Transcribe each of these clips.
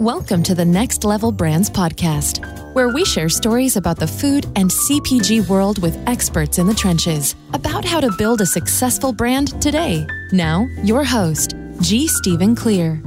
Welcome to the Next Level Brands podcast, where we share stories about the food and CPG world with experts in the trenches about how to build a successful brand today. Now, your host, G. Stephen Clear.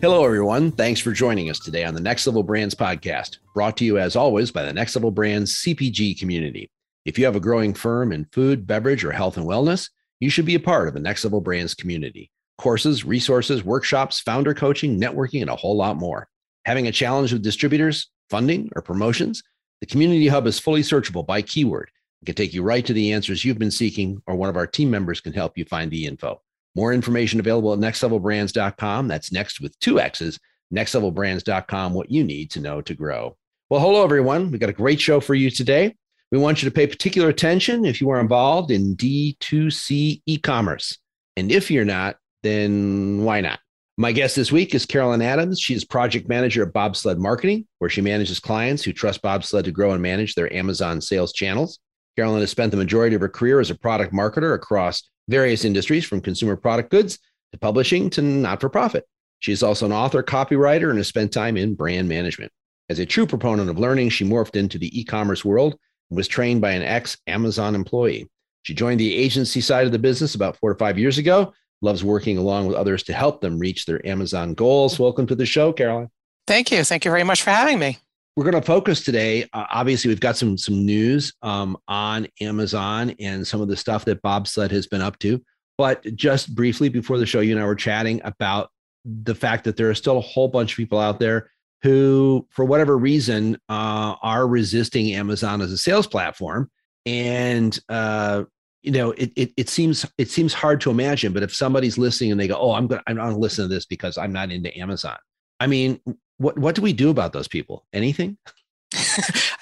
Hello, everyone. Thanks for joining us today on the Next Level Brands podcast, brought to you as always by the Next Level Brands CPG community. If you have a growing firm in food, beverage, or health and wellness, you should be a part of the Next Level Brands community. Courses, resources, workshops, founder coaching, networking, and a whole lot more. Having a challenge with distributors, funding, or promotions? The Community Hub is fully searchable by keyword. It can take you right to the answers you've been seeking, or one of our team members can help you find the info. More information available at nexxtlevelbrands.com. That's next with two X's, nexxtlevelbrands.com, what you need to know to grow. Well, hello, everyone. We've got a great show for you today. We want you to pay particular attention if you are involved in D2C e commerce. And if you're not, then why not? My guest this week is Carolyn Adams. She is project manager at Bobsled Marketing, where she manages clients who trust Bobsled to grow and manage their Amazon sales channels. Carolyn has spent the majority of her career as a product marketer across various industries, from consumer product goods to publishing to not for profit. She is also an author, copywriter, and has spent time in brand management. As a true proponent of learning, she morphed into the e commerce world was trained by an ex Amazon employee. She joined the agency side of the business about four to five years ago, loves working along with others to help them reach their Amazon goals. Welcome to the show, Caroline. Thank you. Thank you very much for having me. We're going to focus today. Uh, obviously, we've got some some news um, on Amazon and some of the stuff that Bobsled has been up to. But just briefly before the show, you and I were chatting about the fact that there are still a whole bunch of people out there who, for whatever reason, uh, are resisting Amazon as a sales platform. And uh, you know, it, it, it seems it seems hard to imagine. But if somebody's listening and they go, "Oh, I'm going, I'm going to listen to this because I'm not into Amazon," I mean, what what do we do about those people? Anything?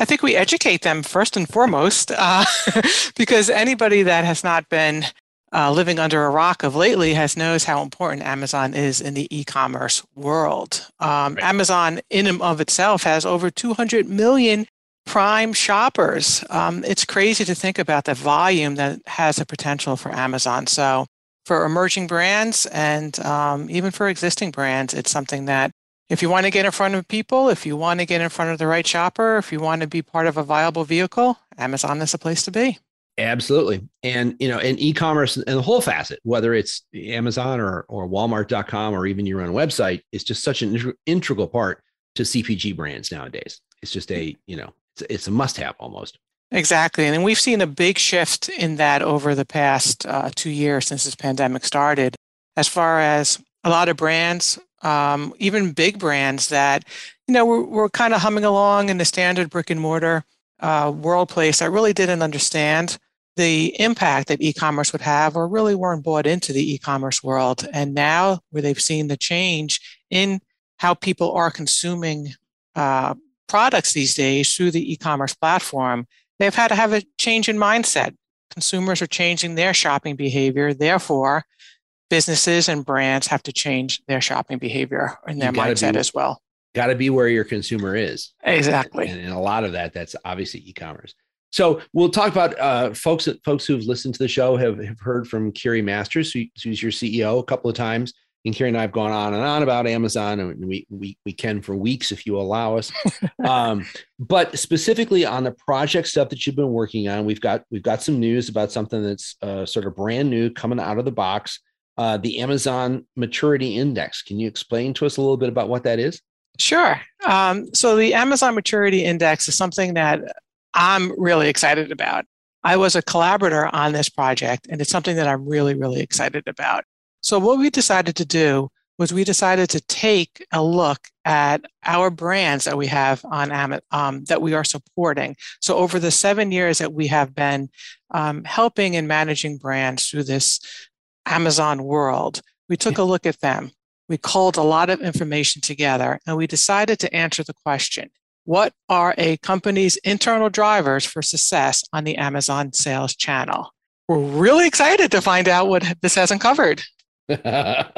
I think we educate them first and foremost, uh, because anybody that has not been uh, living under a rock of lately has knows how important Amazon is in the e-commerce world. Um, right. Amazon, in and of itself, has over 200 million prime shoppers. Um, it's crazy to think about the volume that has a potential for Amazon. So, for emerging brands and um, even for existing brands, it's something that if you want to get in front of people, if you want to get in front of the right shopper, if you want to be part of a viable vehicle, Amazon is a place to be. Absolutely. And, you know, and e-commerce and the whole facet, whether it's Amazon or, or Walmart.com or even your own website is just such an integral part to CPG brands nowadays. It's just a, you know, it's, it's a must have almost. Exactly. And we've seen a big shift in that over the past uh, two years since this pandemic started, as far as a lot of brands, um, even big brands that, you know, we're, we're kind of humming along in the standard brick and mortar uh, world place that really didn't understand the impact that e-commerce would have or really weren't bought into the e-commerce world. And now where they've seen the change in how people are consuming uh, products these days through the e-commerce platform they've had to have a change in mindset. Consumers are changing their shopping behavior. Therefore businesses and brands have to change their shopping behavior and their mindset be, as well. got to be where your consumer is. Exactly. And, and a lot of that that's obviously e-commerce so we'll talk about uh, folks folks who've listened to the show have, have heard from Kiri Masters, who, who's your CEO, a couple of times. And Kiri and I have gone on and on about Amazon, and we we we can for weeks if you allow us. um, but specifically on the project stuff that you've been working on, we've got we've got some news about something that's uh, sort of brand new coming out of the box. Uh, the Amazon Maturity Index. Can you explain to us a little bit about what that is? Sure. Um, so the Amazon Maturity Index is something that I'm really excited about. I was a collaborator on this project, and it's something that I'm really, really excited about. So, what we decided to do was we decided to take a look at our brands that we have on Amazon um, that we are supporting. So, over the seven years that we have been um, helping and managing brands through this Amazon world, we took a look at them. We culled a lot of information together and we decided to answer the question what are a company's internal drivers for success on the Amazon sales channel? We're really excited to find out what this has uncovered. and,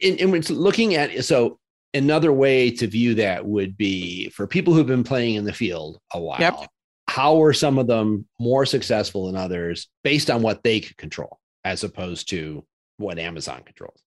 and looking at so another way to view that would be for people who've been playing in the field a while. Yep. How are some of them more successful than others based on what they could control, as opposed to what Amazon controls?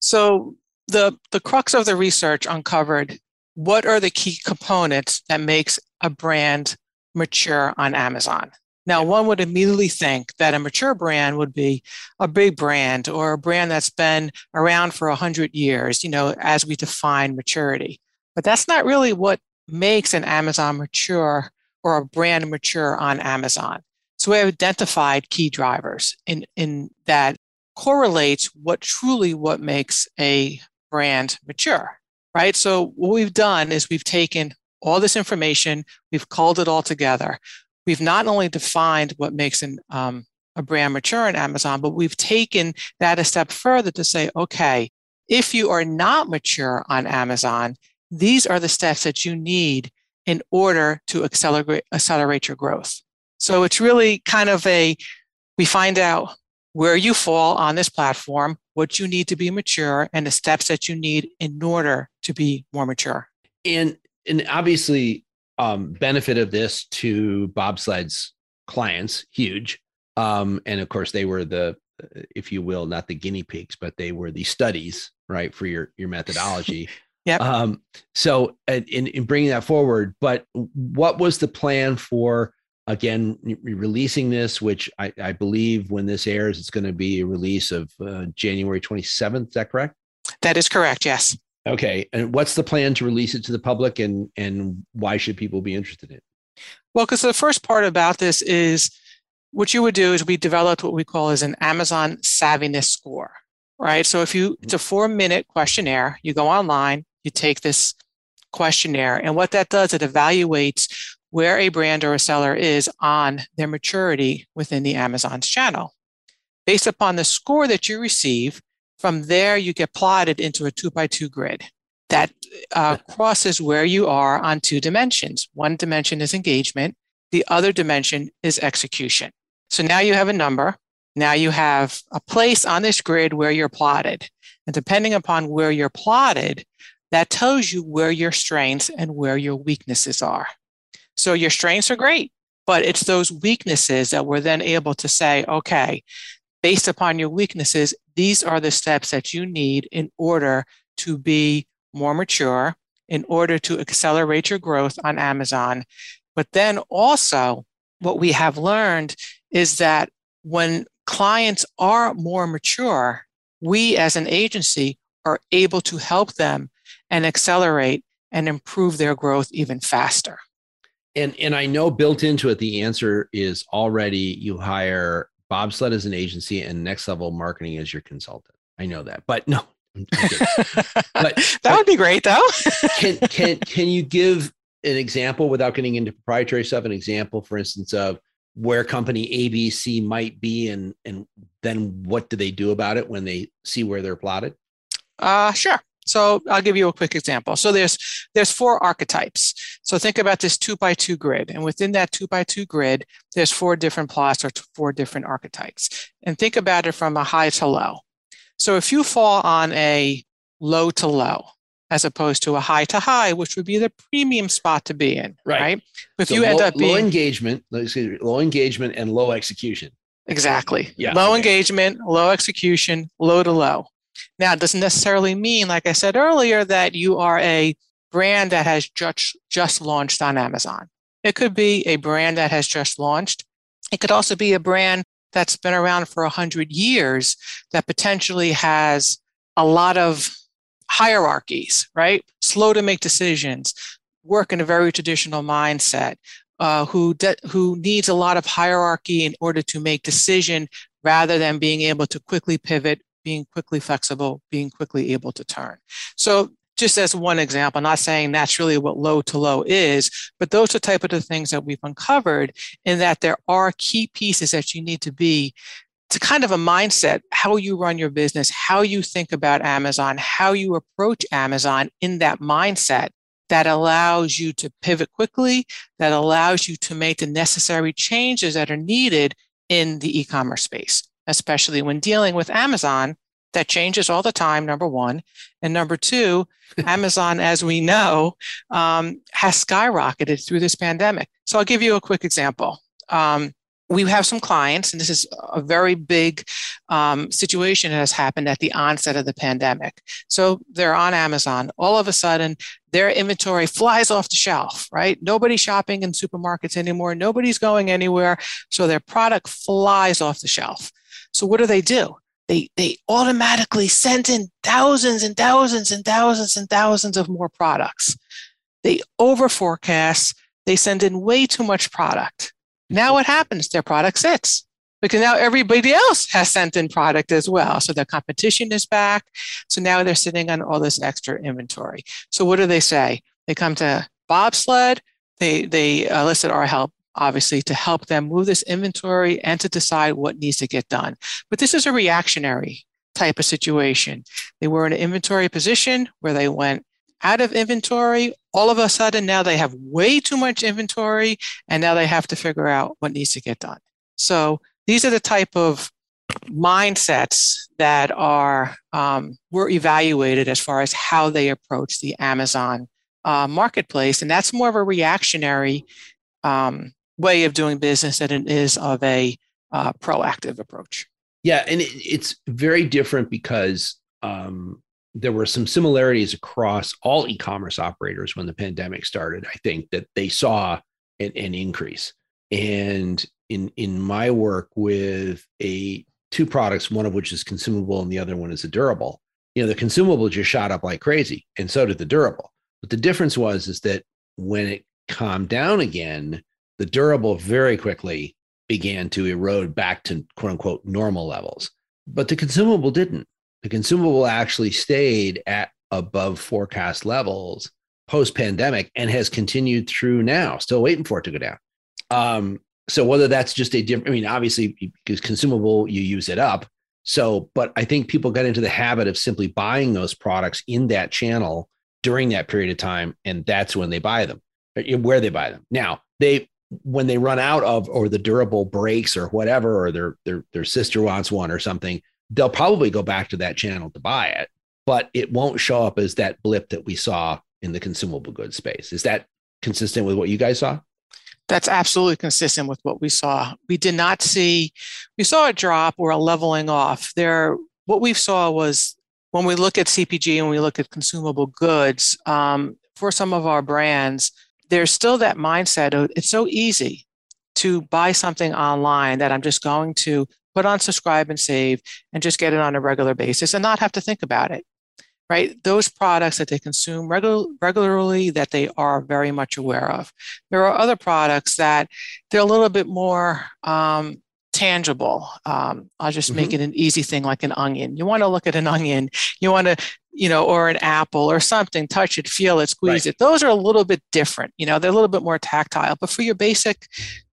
So the the crux of the research uncovered what are the key components that makes a brand mature on Amazon. Now, one would immediately think that a mature brand would be a big brand or a brand that's been around for 100 years, you know, as we define maturity. But that's not really what makes an Amazon mature or a brand mature on Amazon. So we have identified key drivers in, in that correlates what truly what makes a brand mature, right? So what we've done is we've taken all this information, we've called it all together. We've not only defined what makes an, um, a brand mature in Amazon, but we've taken that a step further to say, okay, if you are not mature on Amazon, these are the steps that you need in order to accelerate, accelerate your growth. So it's really kind of a, we find out where you fall on this platform, what you need to be mature, and the steps that you need in order to be more mature. And and obviously, um, benefit of this to bobsled's clients huge. Um, and of course, they were the, if you will, not the guinea pigs, but they were the studies, right, for your your methodology. Yeah. Um, so in in bringing that forward, but what was the plan for? Again releasing this which I, I, believe when this airs it's going to be a release of uh, january 27th is that correct? That is correct yes. Okay and what's the plan to release it to the public and and why should people be interested in it? Well because the first part about this is what you would do is we developed what we call as an amazon savviness score right? So if you it's a four minute questionnaire. You go online you take this questionnaire and what that does it evaluates where a brand or a seller is on their maturity within the Amazon's channel. Based upon the score that you receive, from there you get plotted into a two by two grid that uh, crosses where you are on two dimensions. One dimension is engagement, the other dimension is execution. So now you have a number. Now you have a place on this grid where you're plotted. And depending upon where you're plotted, that tells you where your strengths and where your weaknesses are. So your strengths are great, but it's those weaknesses that we're then able to say, okay, based upon your weaknesses, these are the steps that you need in order to be more mature, in order to accelerate your growth on Amazon. But then also, what we have learned is that when clients are more mature, we as an agency are able to help them and accelerate and improve their growth even faster and and I know built into it the answer is already you hire bobsled as an agency and next level marketing as your consultant. I know that, but no. but that would be great though. can can can you give an example without getting into proprietary stuff? An example, for instance, of where company ABC might be and and then what do they do about it when they see where they're plotted? Uh sure. So I'll give you a quick example. So there's there's four archetypes. So think about this two by two grid, and within that two by two grid, there's four different plots or four different archetypes. And think about it from a high to low. So if you fall on a low to low, as opposed to a high to high, which would be the premium spot to be in, right? right? If so you end low, up being low engagement, low engagement and low execution. Exactly. Yeah. Low okay. engagement, low execution, low to low. Now, it doesn't necessarily mean, like I said earlier, that you are a brand that has just, just launched on Amazon. It could be a brand that has just launched. It could also be a brand that's been around for 100 years that potentially has a lot of hierarchies, right? Slow to make decisions, work in a very traditional mindset, uh, who, de- who needs a lot of hierarchy in order to make decision rather than being able to quickly pivot being quickly flexible, being quickly able to turn. So just as one example, not saying that's really what low to low is, but those are type of the things that we've uncovered in that there are key pieces that you need to be to kind of a mindset, how you run your business, how you think about Amazon, how you approach Amazon in that mindset that allows you to pivot quickly, that allows you to make the necessary changes that are needed in the e-commerce space especially when dealing with Amazon. That changes all the time, number one. And number two, Amazon, as we know, um, has skyrocketed through this pandemic. So I'll give you a quick example. Um, we have some clients, and this is a very big um, situation that has happened at the onset of the pandemic. So they're on Amazon. All of a sudden, their inventory flies off the shelf, right? Nobody's shopping in supermarkets anymore. Nobody's going anywhere. So their product flies off the shelf. So what do they do? They, they automatically send in thousands and thousands and thousands and thousands of more products. They over forecast. They send in way too much product now what happens? Their product sits because now everybody else has sent in product as well. So the competition is back. So now they're sitting on all this extra inventory. So what do they say? They come to Bobsled. They they uh, elicit our help obviously to help them move this inventory and to decide what needs to get done. But this is a reactionary type of situation. They were in an inventory position where they went out of inventory. All of a sudden, now they have way too much inventory, and now they have to figure out what needs to get done. So these are the type of mindsets that are um, were evaluated as far as how they approach the Amazon uh, marketplace, and that's more of a reactionary um, way of doing business than it is of a uh, proactive approach. Yeah, and it, it's very different because um, there were some similarities across all e-commerce operators when the pandemic started. I think that they saw an, an increase. And in in my work with a two products, one of which is consumable and the other one is a durable, you know, the consumable just shot up like crazy, and so did the durable. But the difference was is that when it calmed down again, the durable very quickly began to erode back to quote unquote normal levels. But the consumable didn't the consumable actually stayed at above forecast levels post pandemic and has continued through now, still waiting for it to go down. Um, so whether that's just a different, I mean, obviously because consumable, you use it up. So, but I think people got into the habit of simply buying those products in that channel during that period of time. And that's when they buy them, where they buy them. Now, they, when they run out of, or the durable breaks or whatever, or their, their, their sister wants one or something, they'll probably go back to that channel to buy it, but it won't show up as that blip that we saw in the consumable goods space. Is that consistent with what you guys saw? That's absolutely consistent with what we saw. We did not see, we saw a drop or a leveling off. There, what we saw was when we look at CPG and we look at consumable goods um, for some of our brands, there's still that mindset of it's so easy to buy something online that I'm just going to put on subscribe and save and just get it on a regular basis and not have to think about it right? Those products that they consume regular, regularly that they are very much aware of. There are other products that they're a little bit more um, tangible. Um, i'll just mm-hmm. make it an easy thing like an onion. You want to look at an onion. You want to you know or an apple or something touch it feel it squeeze right. it those are a little bit different you know they're a little bit more tactile but for your basic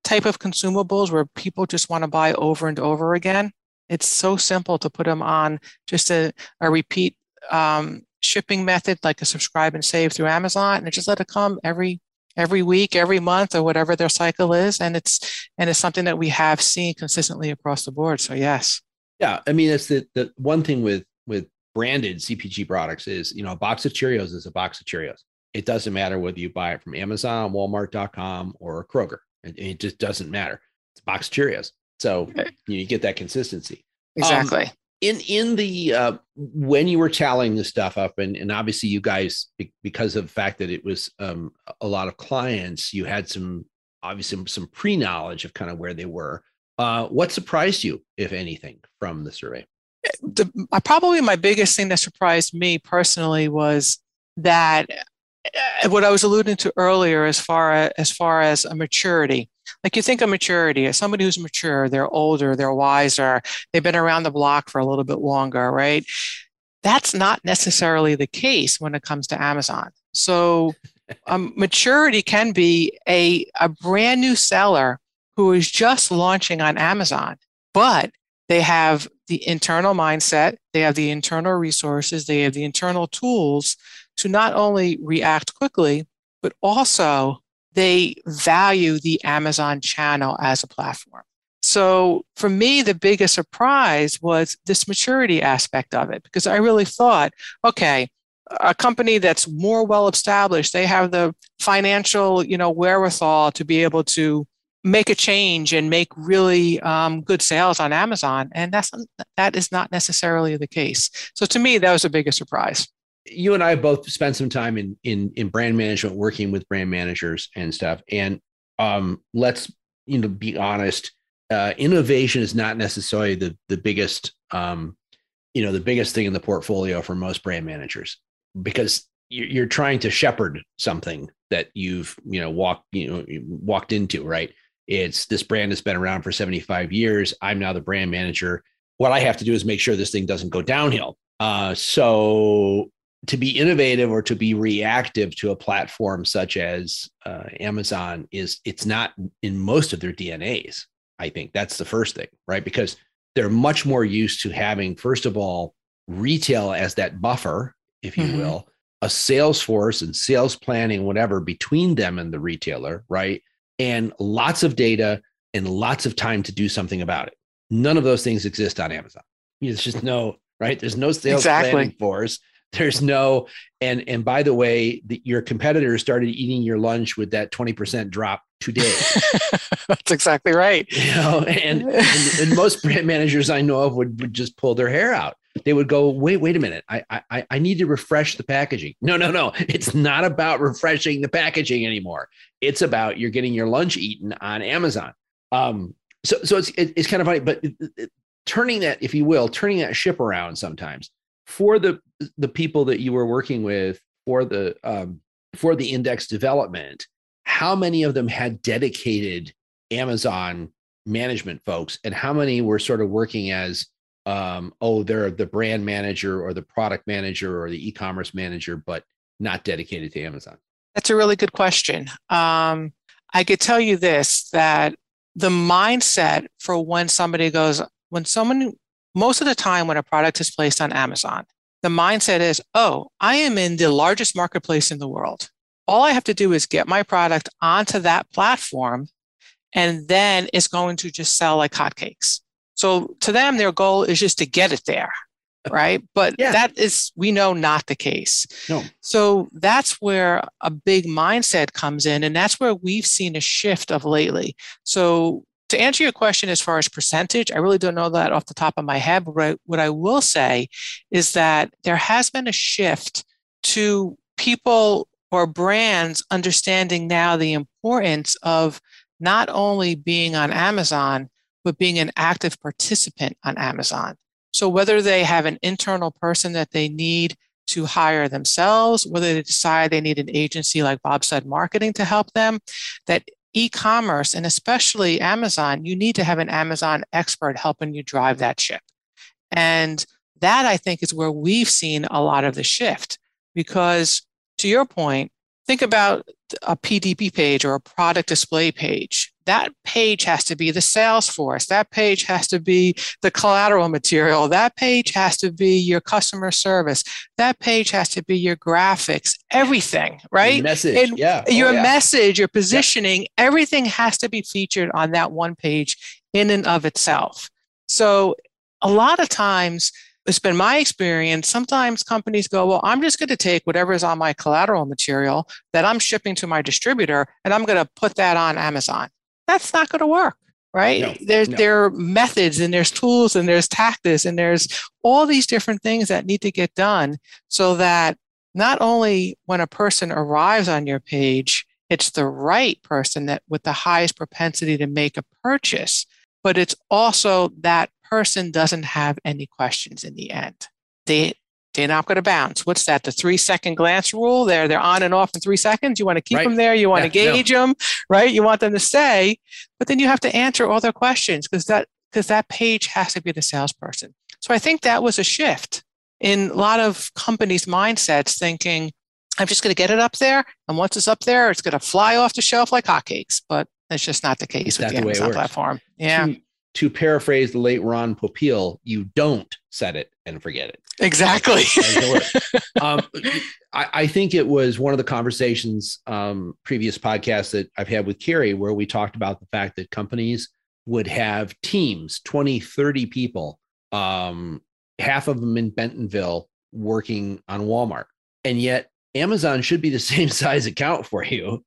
type of consumables where people just want to buy over and over again, it's so simple to put them on just a, a repeat um, shipping method like a subscribe and save through Amazon and just let it come every every week, every month, or whatever their cycle is. And it's and it's something that we have seen consistently across the board. So yes. Yeah. I mean it's the the one thing with with branded CPG products is, you know, a box of Cheerios is a box of Cheerios. It doesn't matter whether you buy it from Amazon, Walmart.com, or Kroger. It, it just doesn't matter. It's a box of Cheerios. So you, get that consistency. Exactly. Um, in in the uh, when you were tallying this stuff up, and and obviously you guys because of the fact that it was um, a lot of clients, you had some obviously some pre knowledge of kind of where they were. Uh, what surprised you, if anything, from the survey? The, probably my biggest thing that surprised me personally was that uh, what I was alluding to earlier, as far as, as far as a maturity, like you think of maturity as somebody who's mature, they're older, they're wiser, they've been around the block for a little bit longer, right? That's not necessarily the case when it comes to Amazon. So, um, maturity can be a, a brand new seller who is just launching on Amazon, but they have the internal mindset, they have the internal resources, they have the internal tools to not only react quickly, but also they value the Amazon channel as a platform. So for me, the biggest surprise was this maturity aspect of it, because I really thought, okay, a company that's more well established, they have the financial, you know, wherewithal to be able to make a change and make really um, good sales on Amazon. And that's that is not necessarily the case. So to me, that was a bigger surprise. You and I both spent some time in in in brand management, working with brand managers and stuff. And um, let's you know be honest. Uh, innovation is not necessarily the the biggest um, you know the biggest thing in the portfolio for most brand managers because you're trying to shepherd something that you've you know walked you know walked into right it's this brand has been around for 75 years. I'm now the brand manager. What i have to do is make sure this thing doesn't go downhill. Uh, so to be innovative or to be reactive to a platform such as uh, amazon is it's not in most of their dnas i think. That's the first thing right? Because they're much more used to having, first of all, retail as that buffer, if you mm-hmm. will, a sales force and sales planning, whatever, between them and the retailer, right? And lots of data and lots of time to do something about it. None of those things exist on Amazon. There's just no, right? There's no sales exactly. planning force. There's no, and and by the way, the, your competitors started eating your lunch with that 20% drop today. That's exactly right. You know, and, and, and, most brand managers I know of would, would just pull their hair out. They would go, wait, wait a minute. I, I I need to refresh the packaging. No, no, no. It's not about refreshing the packaging anymore. It's about you're getting your lunch eaten on Amazon. Um, so so it's it, it's kind of funny, but it, it, turning that, if you will, turning that ship around sometimes for the the people that you were working with for the um, for the index development how many of them had dedicated amazon management folks and how many were sort of working as um, oh they're the brand manager or the product manager or the e-commerce manager but not dedicated to amazon that's a really good question um, i could tell you this that the mindset for when somebody goes when someone most of the time, when a product is placed on Amazon, the mindset is, oh, I am in the largest marketplace in the world. All I have to do is get my product onto that platform, and then it's going to just sell like hotcakes. So to them, their goal is just to get it there, right? But yeah. that is, we know, not the case. No. So that's where a big mindset comes in, and that's where we've seen a shift of lately. So to answer your question as far as percentage, I really don't know that off the top of my head. But what I, what I will say is that there has been a shift to people or brands understanding now the importance of not only being on Amazon, but being an active participant on Amazon. So whether they have an internal person that they need to hire themselves, whether they decide they need an agency like Bobsled marketing to help them, that e-commerce and especially Amazon, you need to have an Amazon expert helping you drive that ship. And that I think is where we've seen a lot of the shift because to your point, think about a PDP page or a product display page that page has to be the sales force. That page has to be the collateral material. That page has to be your customer service. That page has to be your graphics, everything, right? Your message. And yeah. Oh, your oh, yeah. message, your positioning, yeah. everything has to be featured on that one page in and of itself. So a lot of times, it's been my experience. Sometimes companies go, Well, I'm just going to take whatever is on my collateral material that I'm shipping to my distributor and I'm going to put that on Amazon that's not going to work right no, there's no. there are methods and there's tools and there's tactics and there's all these different things that need to get done so that not only when a person arrives on your page it's the right person that with the highest propensity to make a purchase but it's also that person doesn't have any questions in the end they they're not going to bounce. What's that? The three second glance rule. They're they're on and off in three seconds. You want to keep right. them there. You want yeah, to gauge no. them, right? You want them to stay, but then you have to answer all their questions because that because that page has to be the salesperson. So I think that was a shift in a lot of companies' mindsets, thinking I'm just going to get it up there, and once it's up there, it's going to fly off the shelf like hotcakes. But that's just not the case with the, the Amazon platform. Yeah. To, to paraphrase the late Ron Popeil, you don't set it and forget it. Exactly. um, I, I, think it was one of the conversations, um, previous podcasts that I've had with Kiri, where we talked about the fact that companies would have teams, 20, 30 people, um, half of them in Bentonville working on Walmart. And yet Amazon should be the same size account for you,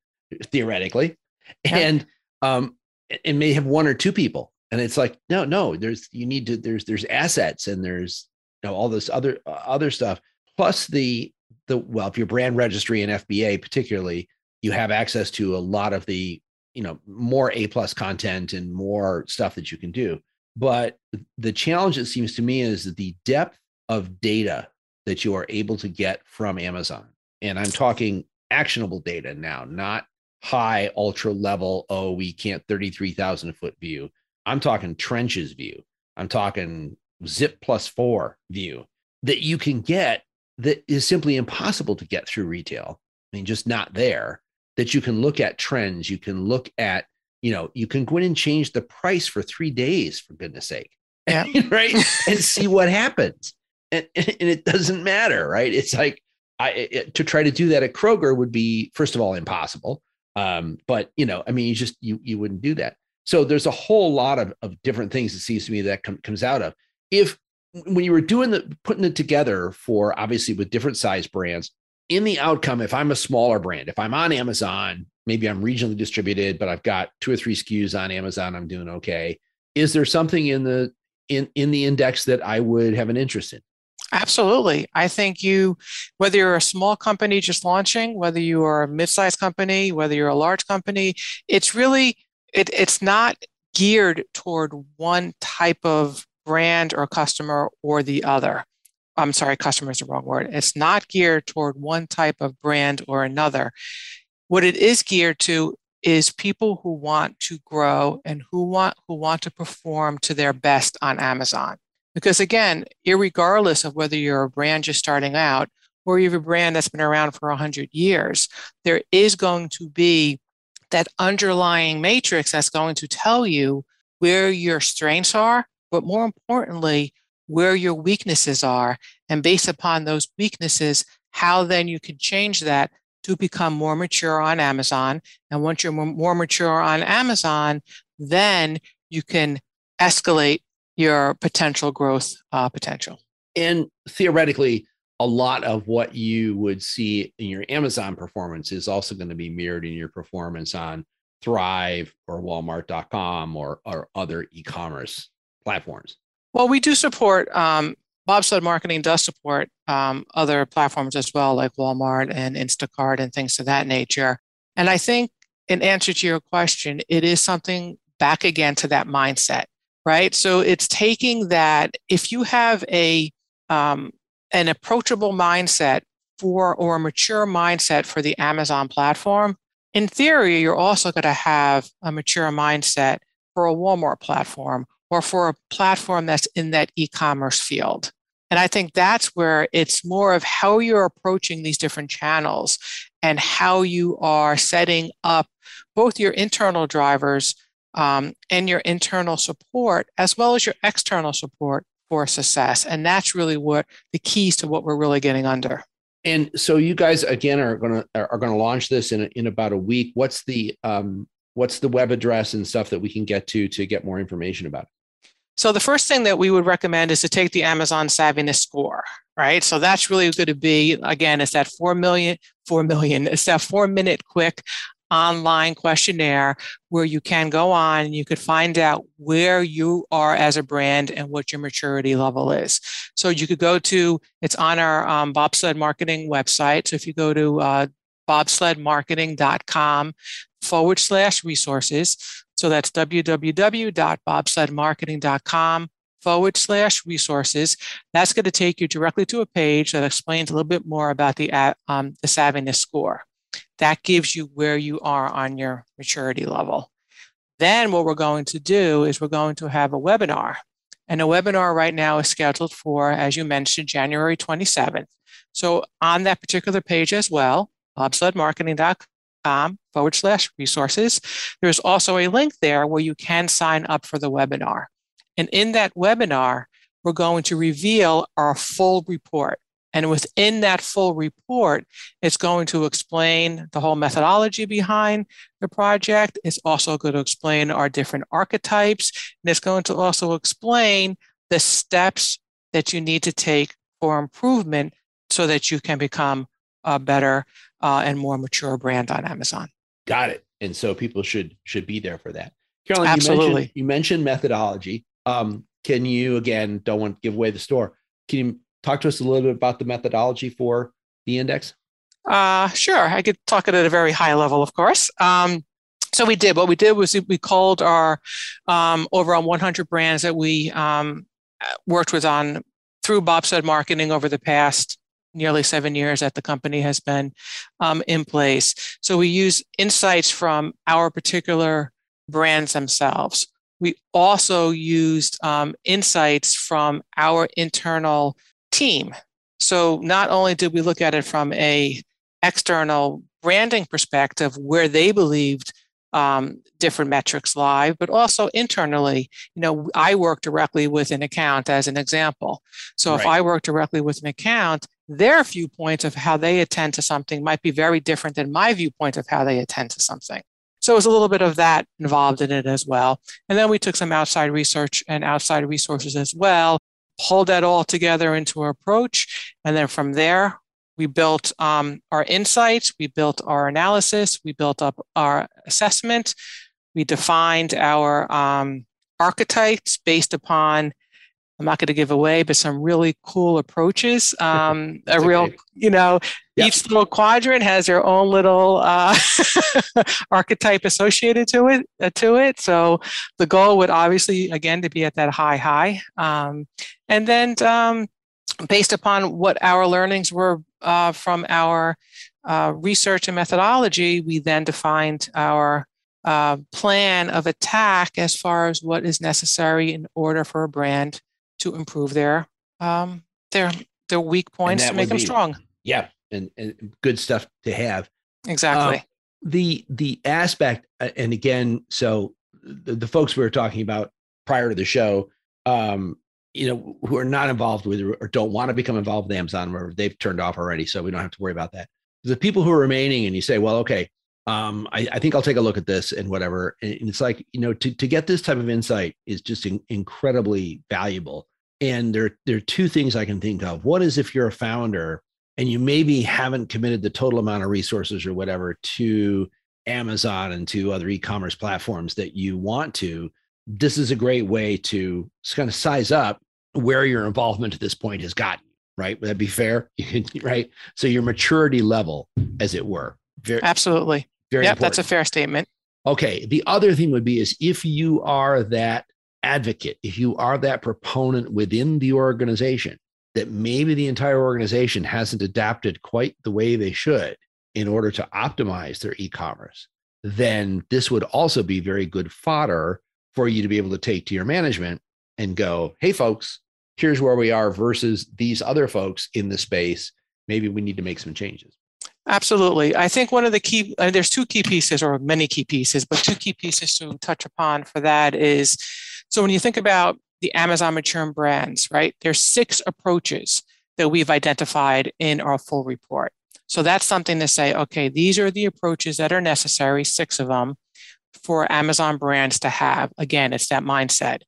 theoretically. Yeah. And um, and may have one or two people. And it's like, no, no, there's you need to there's there's assets and there's know all this other uh, other stuff. Plus the the well if your brand registry and FBA particularly you have access to a lot of the you know more a plus content and more stuff that you can do. But the challenge it seems to me is the depth of data that you are able to get from amazon. And i'm talking actionable data now not high ultra level oh we can't 33000 foot view. I'm talking trenches view. I'm talking zip plus four view that you can get that is simply impossible to get through retail. I mean just not there. That you can look at trends. You can look at you know you can go in and change the price for three days for goodness sake. Yeah. right? And see what happens. And, and it doesn't matter right? It's like i it, to try to do that at kroger would be first of all impossible. Um, but you know i mean you just you you wouldn't do that. So there's a whole lot of, of different things it seems to me that com- comes out of if when you were doing the putting it together for obviously with different size brands in the outcome, if I'm a smaller brand, if I'm on Amazon, maybe I'm regionally distributed, but I've got two or three SKUs on Amazon, I'm doing okay. Is there something in the in in the index that I would have an interest in? Absolutely. I think you, whether you're a small company just launching, whether you are a mid-sized company, whether you're a large company, it's really it, it's not geared toward one type of brand or customer or the other. I'm sorry, customer is the wrong word. It's not geared toward one type of brand or another. What it is geared to is people who want to grow and who want who want to perform to their best on Amazon. Because again, regardless of whether you're a brand just starting out or you have a brand that's been around for 100 years, there is going to be that underlying matrix that's going to tell you where your strengths are, but more importantly, where your weaknesses are, and based upon those weaknesses, how then you can change that to become more mature on Amazon. And once you're more mature on Amazon, then you can escalate your potential growth uh, potential. And theoretically, a lot of what you would see in your Amazon performance is also going to be mirrored in your performance on Thrive or Walmart.com or, or other e commerce platforms. Well, we do support, um, Bobsled Marketing does support um, other platforms as well, like Walmart and Instacart and things of that nature. And I think, in answer to your question, it is something back again to that mindset, right? So it's taking that, if you have a, um, an approachable mindset for or a mature mindset for the Amazon platform, in theory, you're also going to have a mature mindset for a Walmart platform or for a platform that's in that e commerce field. And I think that's where it's more of how you're approaching these different channels and how you are setting up both your internal drivers um, and your internal support, as well as your external support for success. And that's really what the keys to what we're really getting under. And so you guys again are to are going to launch this in in about a week. What's the um, what's the web address and stuff that we can get to to get more information about it? So the first thing that we would recommend is to take the Amazon Savviness score, right? So that's really going to be, again, it's that 4 million, 4 million, it's that four minute quick online questionnaire where you can go on and you could find out where you are as a brand and what your maturity level is. So you could go to, it's on our um, bobsled marketing website. So if you go to uh, bobsledmarketing.com forward slash resources, so that's www.bobsledmarketing.com forward slash resources. That's going to take you directly to a page that explains a little bit more about the, um, the savviness score. That gives you where you are on your maturity level. Then what we're going to do is we're going to have a webinar. And a webinar right now is scheduled for, as you mentioned, January 27th. So on that particular page as well, bobsledmarketing.com com forward slash resources. There's also a link there where you can sign up for the webinar. And in that webinar, we're going to reveal our full report. And within that full report, it's going to explain the whole methodology behind the project. It's also going to explain our different archetypes. And it's going to also explain the steps that you need to take for improvement so that you can become a better uh, and more mature brand on Amazon. Got it. And so people should should be there for that. Carolyn, Absolutely. You mentioned, you mentioned methodology. Um, can you again? Don't want to give away the store. Can you talk to us a little bit about the methodology for the index? Uh, sure. I could talk it at a very high level, of course. Um, so we did. What we did was we called our um, over 100 brands that we um, worked with on through Bobsled Marketing over the past nearly seven years that the company has been um, in place. So we use insights from our particular brands themselves. We also used um, insights from our internal team. So not only did we look at it from a external branding perspective, where they believed um, different metrics lie, but also internally. You know, I work directly with an account as an example. So right. if I work directly with an account, their viewpoint of how they attend to something might be very different than my viewpoint of how they attend to something. So it was a little bit of that involved in it as well. And then we took some outside research and outside resources as well, pulled that all together into our approach. And then from there, we built um, our insights, we built our analysis, we built up our assessment, we defined our um, archetypes based upon I'm not going to give away, but some really cool approaches. Um, a real, okay. you know, yep. each little quadrant has their own little uh, archetype associated to it. Uh, to it. So the goal would obviously, again, to be at that high high, um, and then um, based upon what our learnings were uh, from our uh, research and methodology, we then defined our uh, plan of attack as far as what is necessary in order for a brand to improve their um, their their weak points to make them be, strong. Yeah, and, and good stuff to have. Exactly. Uh, the the aspect, uh, and again, so the, the, folks we were talking about prior to the show, um, you know, who are not involved with or don't want to become involved with Amazon, or they've turned off already, so we don't have to worry about that. The people who are remaining, and you say, well, okay, um, I, I, think I'll take a look at this and whatever. And it's like, you know, to, to get this type of insight is just in, incredibly valuable. And there, there are two things I can think of. One is if you're a founder and you maybe haven't committed the total amount of resources or whatever to Amazon and to other e-commerce platforms that you want to, this is a great way to kind of size up where your involvement at this point has gotten, right? Would that be fair? right. So your maturity level, as it were. Very, Absolutely. Very yep, important. that's a fair statement. Okay. The other thing would be is if you are that advocate, if you are that proponent within the organization, that maybe the entire organization hasn't adapted quite the way they should in order to optimize their e-commerce, then this would also be very good fodder for you to be able to take to your management and go, hey, folks, here's where we are versus these other folks in the space. Maybe we need to make some changes. Absolutely. I think one of the key, uh, there's two key pieces or many key pieces, but two key pieces to touch upon for that is so when you think about the Amazon mature brands, right, there's six approaches that we've identified in our full report. So that's something to say, okay, these are the approaches that are necessary, six of them, for Amazon brands to have. Again, it's that mindset.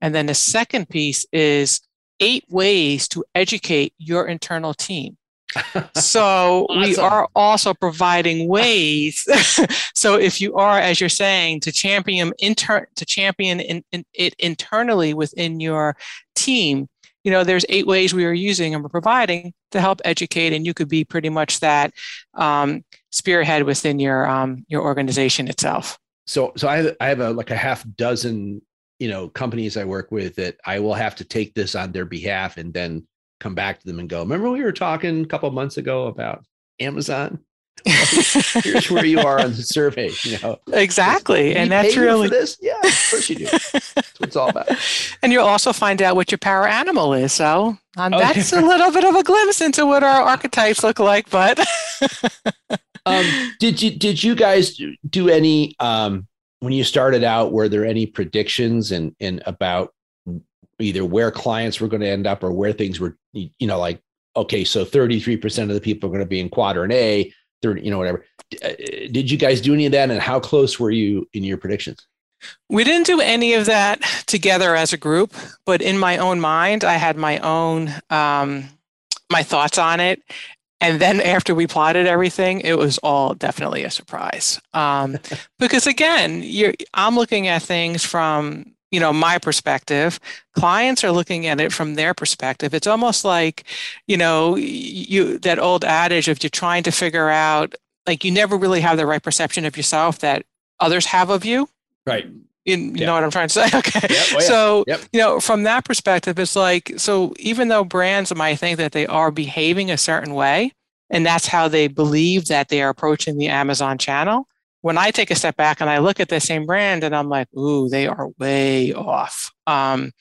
And then the second piece is eight ways to educate your internal team. So awesome. we are also providing ways so if you are as you're saying to champion inter- to champion in, in, it internally within your team you know there's eight ways we are using and we're providing to help educate and you could be pretty much that um, spearhead within your um, your organization itself so so i have, I have a like a half dozen you know companies i work with that i will have to take this on their behalf and then come back to them and go, remember we were talking a couple months ago about Amazon? here's where you are on the survey. You know exactly, and that's really this. Yeah, of course you do. that's what it's all about. And you'll also find out what your power animal is. So um, okay. that's a little bit of a glimpse into what our archetypes look like. But um, did you did you guys do any um, when you started out? Were there any predictions and and about either where clients were going to end up or where things were, you know, like, okay, so 33% of the people are going to be in quadrant A, 30, you know, whatever. Uh, did you guys do any of that? And how close were you in your predictions? We didn't do any of that together as a group, but in my own mind, I had my own, um, my thoughts on it. and then after we plotted everything, it was all definitely a surprise. Um, because again, you're I'm looking at things from you know my perspective clients are looking at it from their perspective it's almost like you know you that old adage of you're trying to figure out like you never really have the right perception of yourself that others have of you right you, you yep. know what I'm trying to say? Okay. Yep. Oh, yeah. So, yep. you know, from that perspective, it's like, so even though brands might think that they are behaving a certain way, and that's how they believe that they are approaching the Amazon channel, when I take a step back and I look at the same brand and I'm like, ooh, they are way off. Um,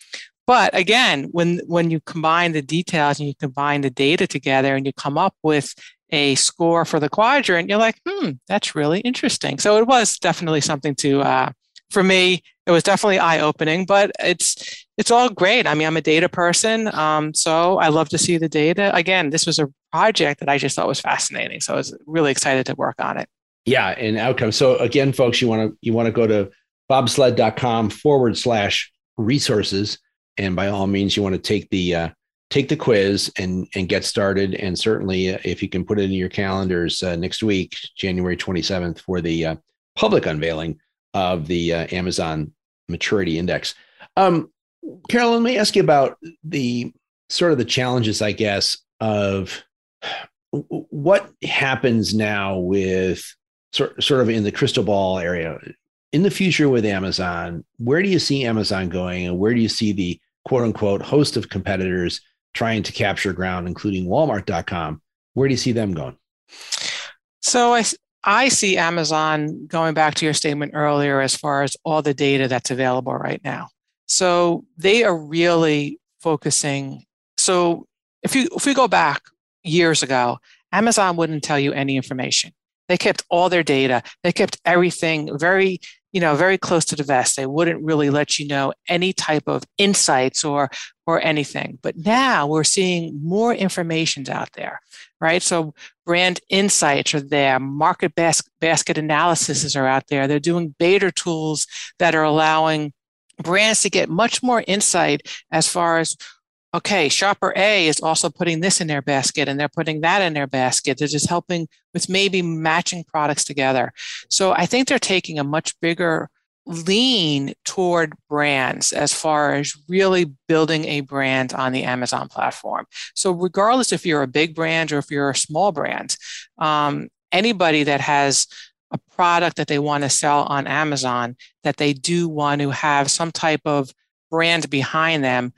but again, when when you combine the details and you combine the data together and you come up with a score for the quadrant, you're like, hmm, that's really interesting. So it was definitely something to uh, for me, it was definitely eye opening, but it's it's all great. I mean, I'm a data person, um, so I love to see the data. Again, this was a project that I just thought was fascinating, so I was really excited to work on it. Yeah, and outcomes. So again, folks, you want to you want to go to bobsled.com forward slash resources, and by all means, you want to take the uh, take the quiz and and get started. And certainly, uh, if you can put it in your calendars uh, next week, January 27th, for the uh, public unveiling of the uh, Amazon Maturity Index. Um, Carolyn, let me ask you about the sort of the challenges, I guess, of what happens now with sort, sort of in the crystal ball area in the future with Amazon. Where do you see Amazon going, and where do you see the quote unquote host of competitors trying to capture ground, including Walmart.com? Where do you see them going? So I, I see Amazon going back to your statement earlier as far as all the data that's available right now. So they are really focusing. So if you if we go back years ago, Amazon wouldn't tell you any information. They kept all their data. They kept everything very, you know, very close to the vest. They wouldn't really let you know any type of insights or or anything. But now we're seeing more information out there, right? So brand insights are there, market bas- basket analyses are out there. They're doing beta tools that are allowing brands to get much more insight as far as okay, shopper A is also putting this in their basket and they're putting that in their basket. They're just helping with maybe matching products together. So I think they're taking a much bigger lean toward brands as far as really building a brand on the Amazon platform. So, regardless if you're a big brand or if you're a small brand, um, anybody that has a product that they want to sell on Amazon that they do want to have some type of brand behind them,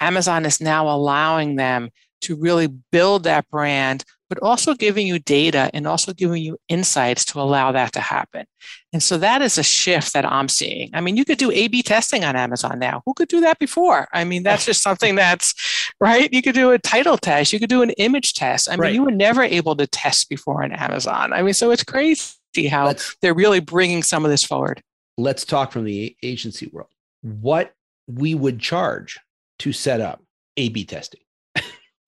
Amazon is now allowing them to really build that brand but also giving you data and also giving you insights to allow that to happen. And so that is a shift that I'm seeing. I mean, you could do A B testing on Amazon now. Who could do that before? I mean, that's just something that's right. You could do a title test, you could do an image test. I mean, right. you were never able to test before on Amazon. I mean, so it's crazy how let's, they're really bringing some of this forward. Let's talk from the agency world. What we would charge to set up A B testing.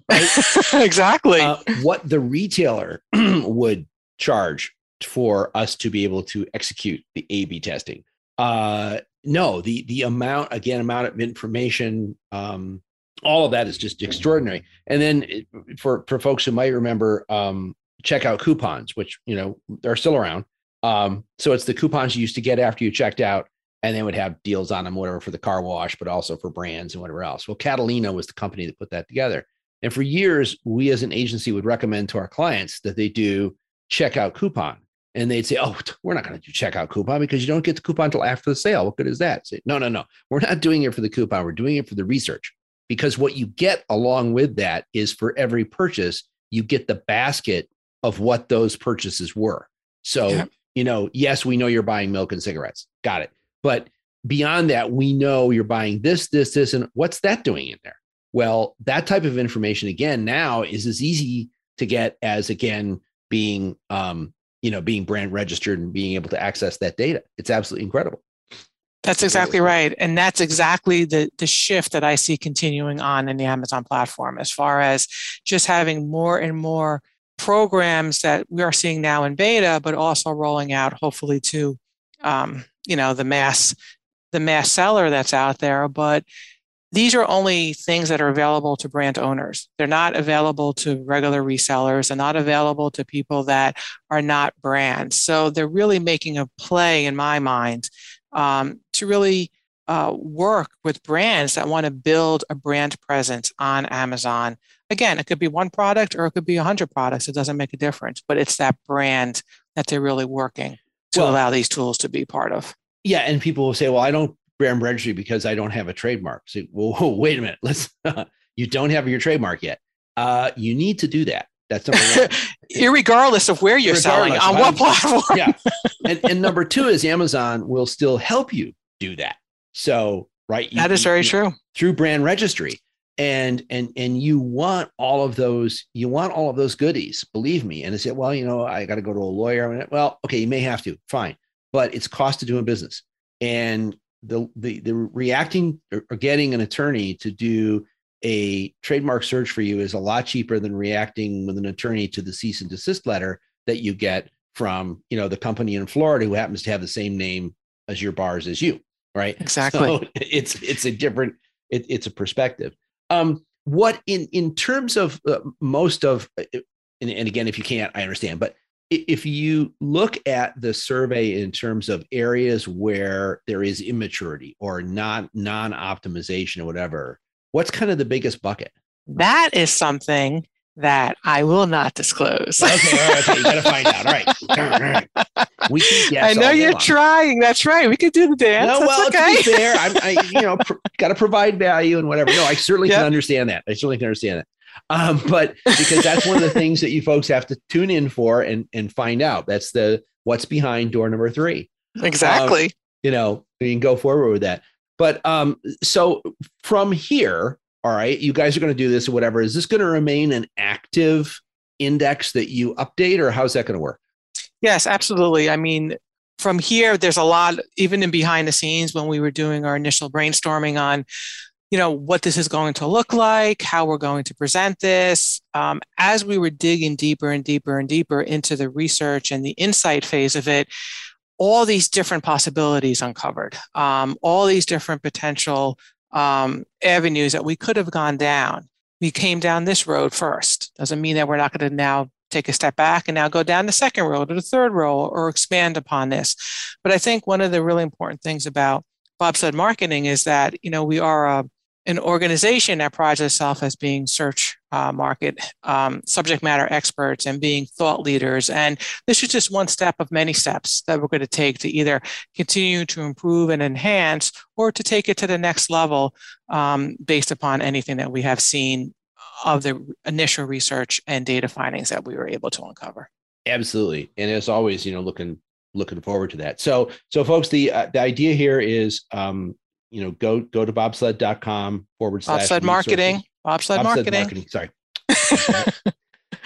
Exactly. Uh, what the retailer would charge for us to be able to execute the A/B testing. Uh, no, the the amount again, amount of information, um, all of that is just extraordinary. And then it, for for folks who might remember um, checkout coupons, which you know they're still around. Um, so it's the coupons you used to get after you checked out, and they would have deals on them, whatever for the car wash, but also for brands and whatever else. Well, Catalina was the company that put that together. And for years, we as an agency would recommend to our clients that they do checkout coupon. And they'd say, Oh, we're not going to do checkout coupon because you don't get the coupon until after the sale. What good is that? Say, no, no, no. We're not doing it for the coupon. We're doing it for the research. Because what you get along with that is for every purchase, you get the basket of what those purchases were. So, yeah. you know, yes, we know you're buying milk and cigarettes. Got it. But beyond that, we know you're buying this, this, this, and what's that doing in there? Well, that type of information again now is as easy to get as again being um, you know being brand registered and being able to access that data. It's absolutely incredible. That's exactly right. And that's exactly the, the shift that I see continuing on in the Amazon platform as far as just having more and more programs that we are seeing now in beta, but also rolling out hopefully to um, you know the mass the mass seller that's out there. But these are only things that are available to brand owners. They're not available to regular resellers. They're not available to people that are not brands. So they're really making a play, in my mind, um, to really uh, work with brands that want to build a brand presence on Amazon. Again, it could be one product or it could be 100 products. It doesn't make a difference, but it's that brand that they're really working to well, allow these tools to be part of. Yeah. And people will say, well, I don't brand registry because I don't have a trademark. So, well, wait a minute. Let's, you don't have your trademark yet. Uh, you need to do that. That's number one. Irregardless of where you're selling, on what platform. yeah. And, and number two is Amazon will still help you do that. So, right. You, that is very you, true. Through brand registry. And and and you want all of those, you want all of those goodies, believe me. And I said, well, you know, I got to go to a lawyer. Well, okay, you may have to, fine. But it's cost of doing business. And the the the reacting or getting an attorney to do a trademark search for you is a lot cheaper than reacting with an attorney to the cease and desist letter that you get from you know the company in Florida who happens to have the same name as your bars as you, right? Exactly. So it's it's a different it, it's a perspective. Um, what in in terms of uh, most of uh, and, and again, if you can't, I understand, but if you look at the survey in terms of areas where there is immaturity or not non-optimization or whatever what's kind of the biggest bucket? That is something that I will not disclose. okay, all right, okay, you got to find out. All right, all right. We can guess. I know you're long. trying. That's right. We could do the dance. No, That's well, okay. to be fair, I'm, I, you know, pr- got to provide value and whatever. No, I certainly yep. can understand that. I certainly can understand that. Um, but because that's one of the things that you folks have to tune in for and and find out. That's the what's behind door number three. Exactly. Um, you know, you can go forward with that. But um, so from here, all right, you guys are going to do this or whatever. Is this going to remain an active index that you update, or how's that going to work? Yes, absolutely. I mean, from here, there's a lot, even in behind the scenes when we were doing our initial brainstorming on you know what this is going to look like how we're going to present this um, as we were digging deeper and deeper and deeper into the research and the insight phase of it all these different possibilities uncovered um, all these different potential um, avenues that we could have gone down. We came down this road first. Doesn't mean that we're not going to now take a step back and now go down the second road or the third road or expand upon this. But i think one of the really important things about bobsled marketing is that you know we are a an organization that prides itself as being search uh, market um, subject matter experts and being thought leaders. And this is just one step of many steps that we're going to take to either continue to improve and enhance or to take it to the next level um, based upon anything that we have seen of the initial research and data findings that we were able to uncover. Absolutely. And as always, you know, looking looking forward to that. So, so folks, the uh, the idea here is um, you know, go go to bobsled.com forward slash bobsled marketing. Bobsled, bobsled marketing. marketing. Sorry.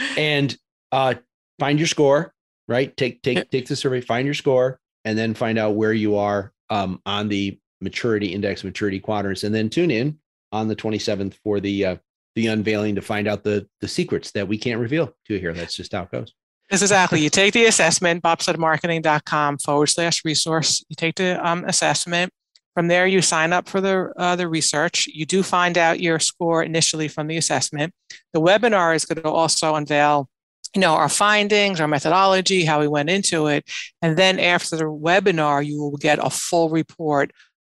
and uh, find your score, right? Take take take the survey, find your score, and then find out where you are um, on the maturity index, maturity quadrants, and then tune in on the 27th for the uh, the unveiling to find out the the secrets that we can't reveal to you here. That's just how it goes. This exactly. You take the assessment, bobsledmarketing.com forward slash resource. You take the um, assessment. From there, you sign up for the, uh, the research. You do find out your score initially from the assessment. The webinar is going to also unveil you know our findings our methodology how we went into it and then after the webinar you will get a full report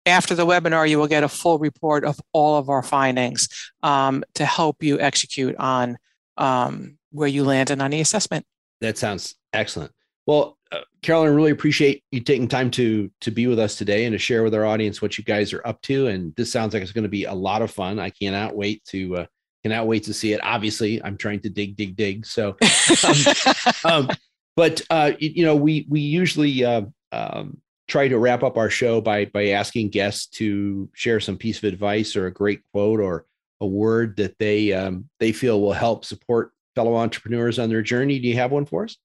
after the webinar you will get a full report of all of our findings um, to help you execute on um, where you landed on the assessment that sounds excellent well uh, Carolyn, really appreciate you taking time to to be with us today and to share with our audience what you guys are up to. And this sounds like it's going to be a lot of fun. I cannot wait to uh, cannot wait to see it. Obviously, I'm trying to dig, dig, dig. So, um, um, but uh, you know, we we usually uh, um, try to wrap up our show by by asking guests to share some piece of advice or a great quote or a word that they um, they feel will help support fellow entrepreneurs on their journey. Do you have one for us?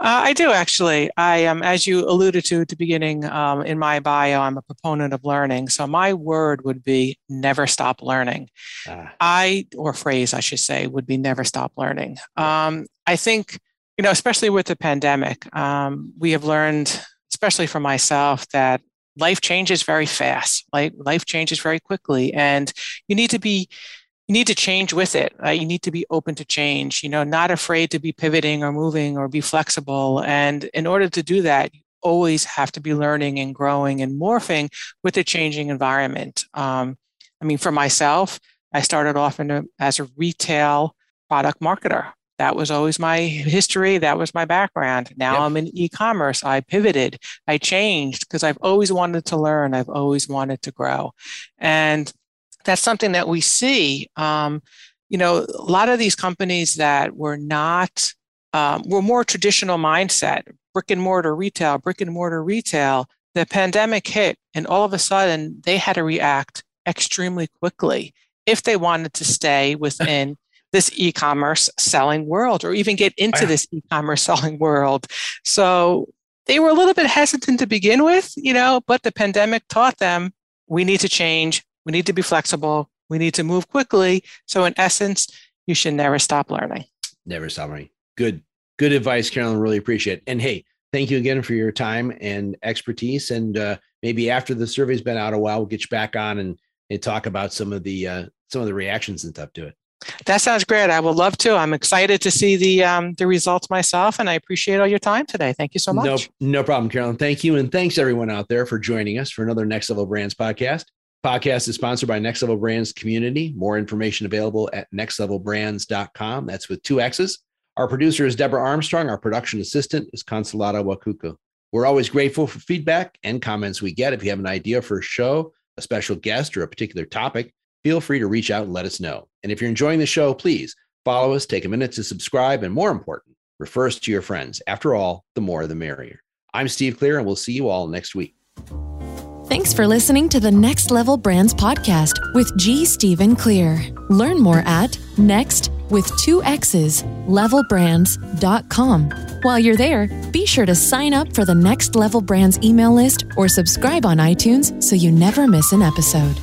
Uh, I do actually. I am, um, as you alluded to at the beginning um, in my bio, I'm a proponent of learning. So my word would be never stop learning. Ah. I, or phrase I should say, would be never stop learning. Um, I think, you know, especially with the pandemic, um, we have learned, especially for myself, that life changes very fast. Like life changes very quickly, and you need to be you need to change with it. You need to be open to change. You know, not afraid to be pivoting or moving or be flexible. And in order to do that, you always have to be learning and growing and morphing with the changing environment. Um, I mean, for myself, I started off a, as a retail product marketer. That was always my history. That was my background. Now yep. I'm in e commerce. I pivoted, I changed because I've always wanted to learn, I've always wanted to grow. And that's something that we see. Um, you know, a lot of these companies that were not, um, were more traditional mindset, brick and mortar retail, brick and mortar retail, the pandemic hit and all of a sudden they had to react extremely quickly if they wanted to stay within this e-commerce selling world or even get into this e-commerce selling world. So they were a little bit hesitant to begin with, you know, but the pandemic taught them we need to change, we need to be flexible, we need to move quickly. So in essence, you should never stop learning. Never stop learning. Good, good advice, Carolyn. Really appreciate it. And hey, thank you again for your time and expertise. And uh, maybe after the survey's been out a while, we'll get you back on and, and talk about some of the uh, some of the reactions and stuff to it. That sounds great. I would love to. I'm excited to see the um, the results myself, and I appreciate all your time today. Thank you so much. No, no problem, Carolyn. Thank you, and thanks everyone out there for joining us for another Next Level Brands podcast. Podcast is sponsored by Next Level Brands Community. More information available at nexxtlevelbrands.com. That's with two X's. Our producer is Deborah Armstrong. Our production assistant is Consolata Wakuku. We're always grateful for feedback and comments we get. If you have an idea for a show, a special guest, or a particular topic, feel free to reach out and let us know. And if you're enjoying the show, please follow us, take a minute to subscribe, and more important, refer us to your friends. After all, the more the merrier. I'm Steve Clear, and we'll see you all next week. Thanks for listening to the Next Level Brands podcast with G. Stephen Clear. Learn more at next with two X's levelbrands.com. While you're there, be sure to sign up for the Next Level Brands email list or subscribe on iTunes so you never miss an episode.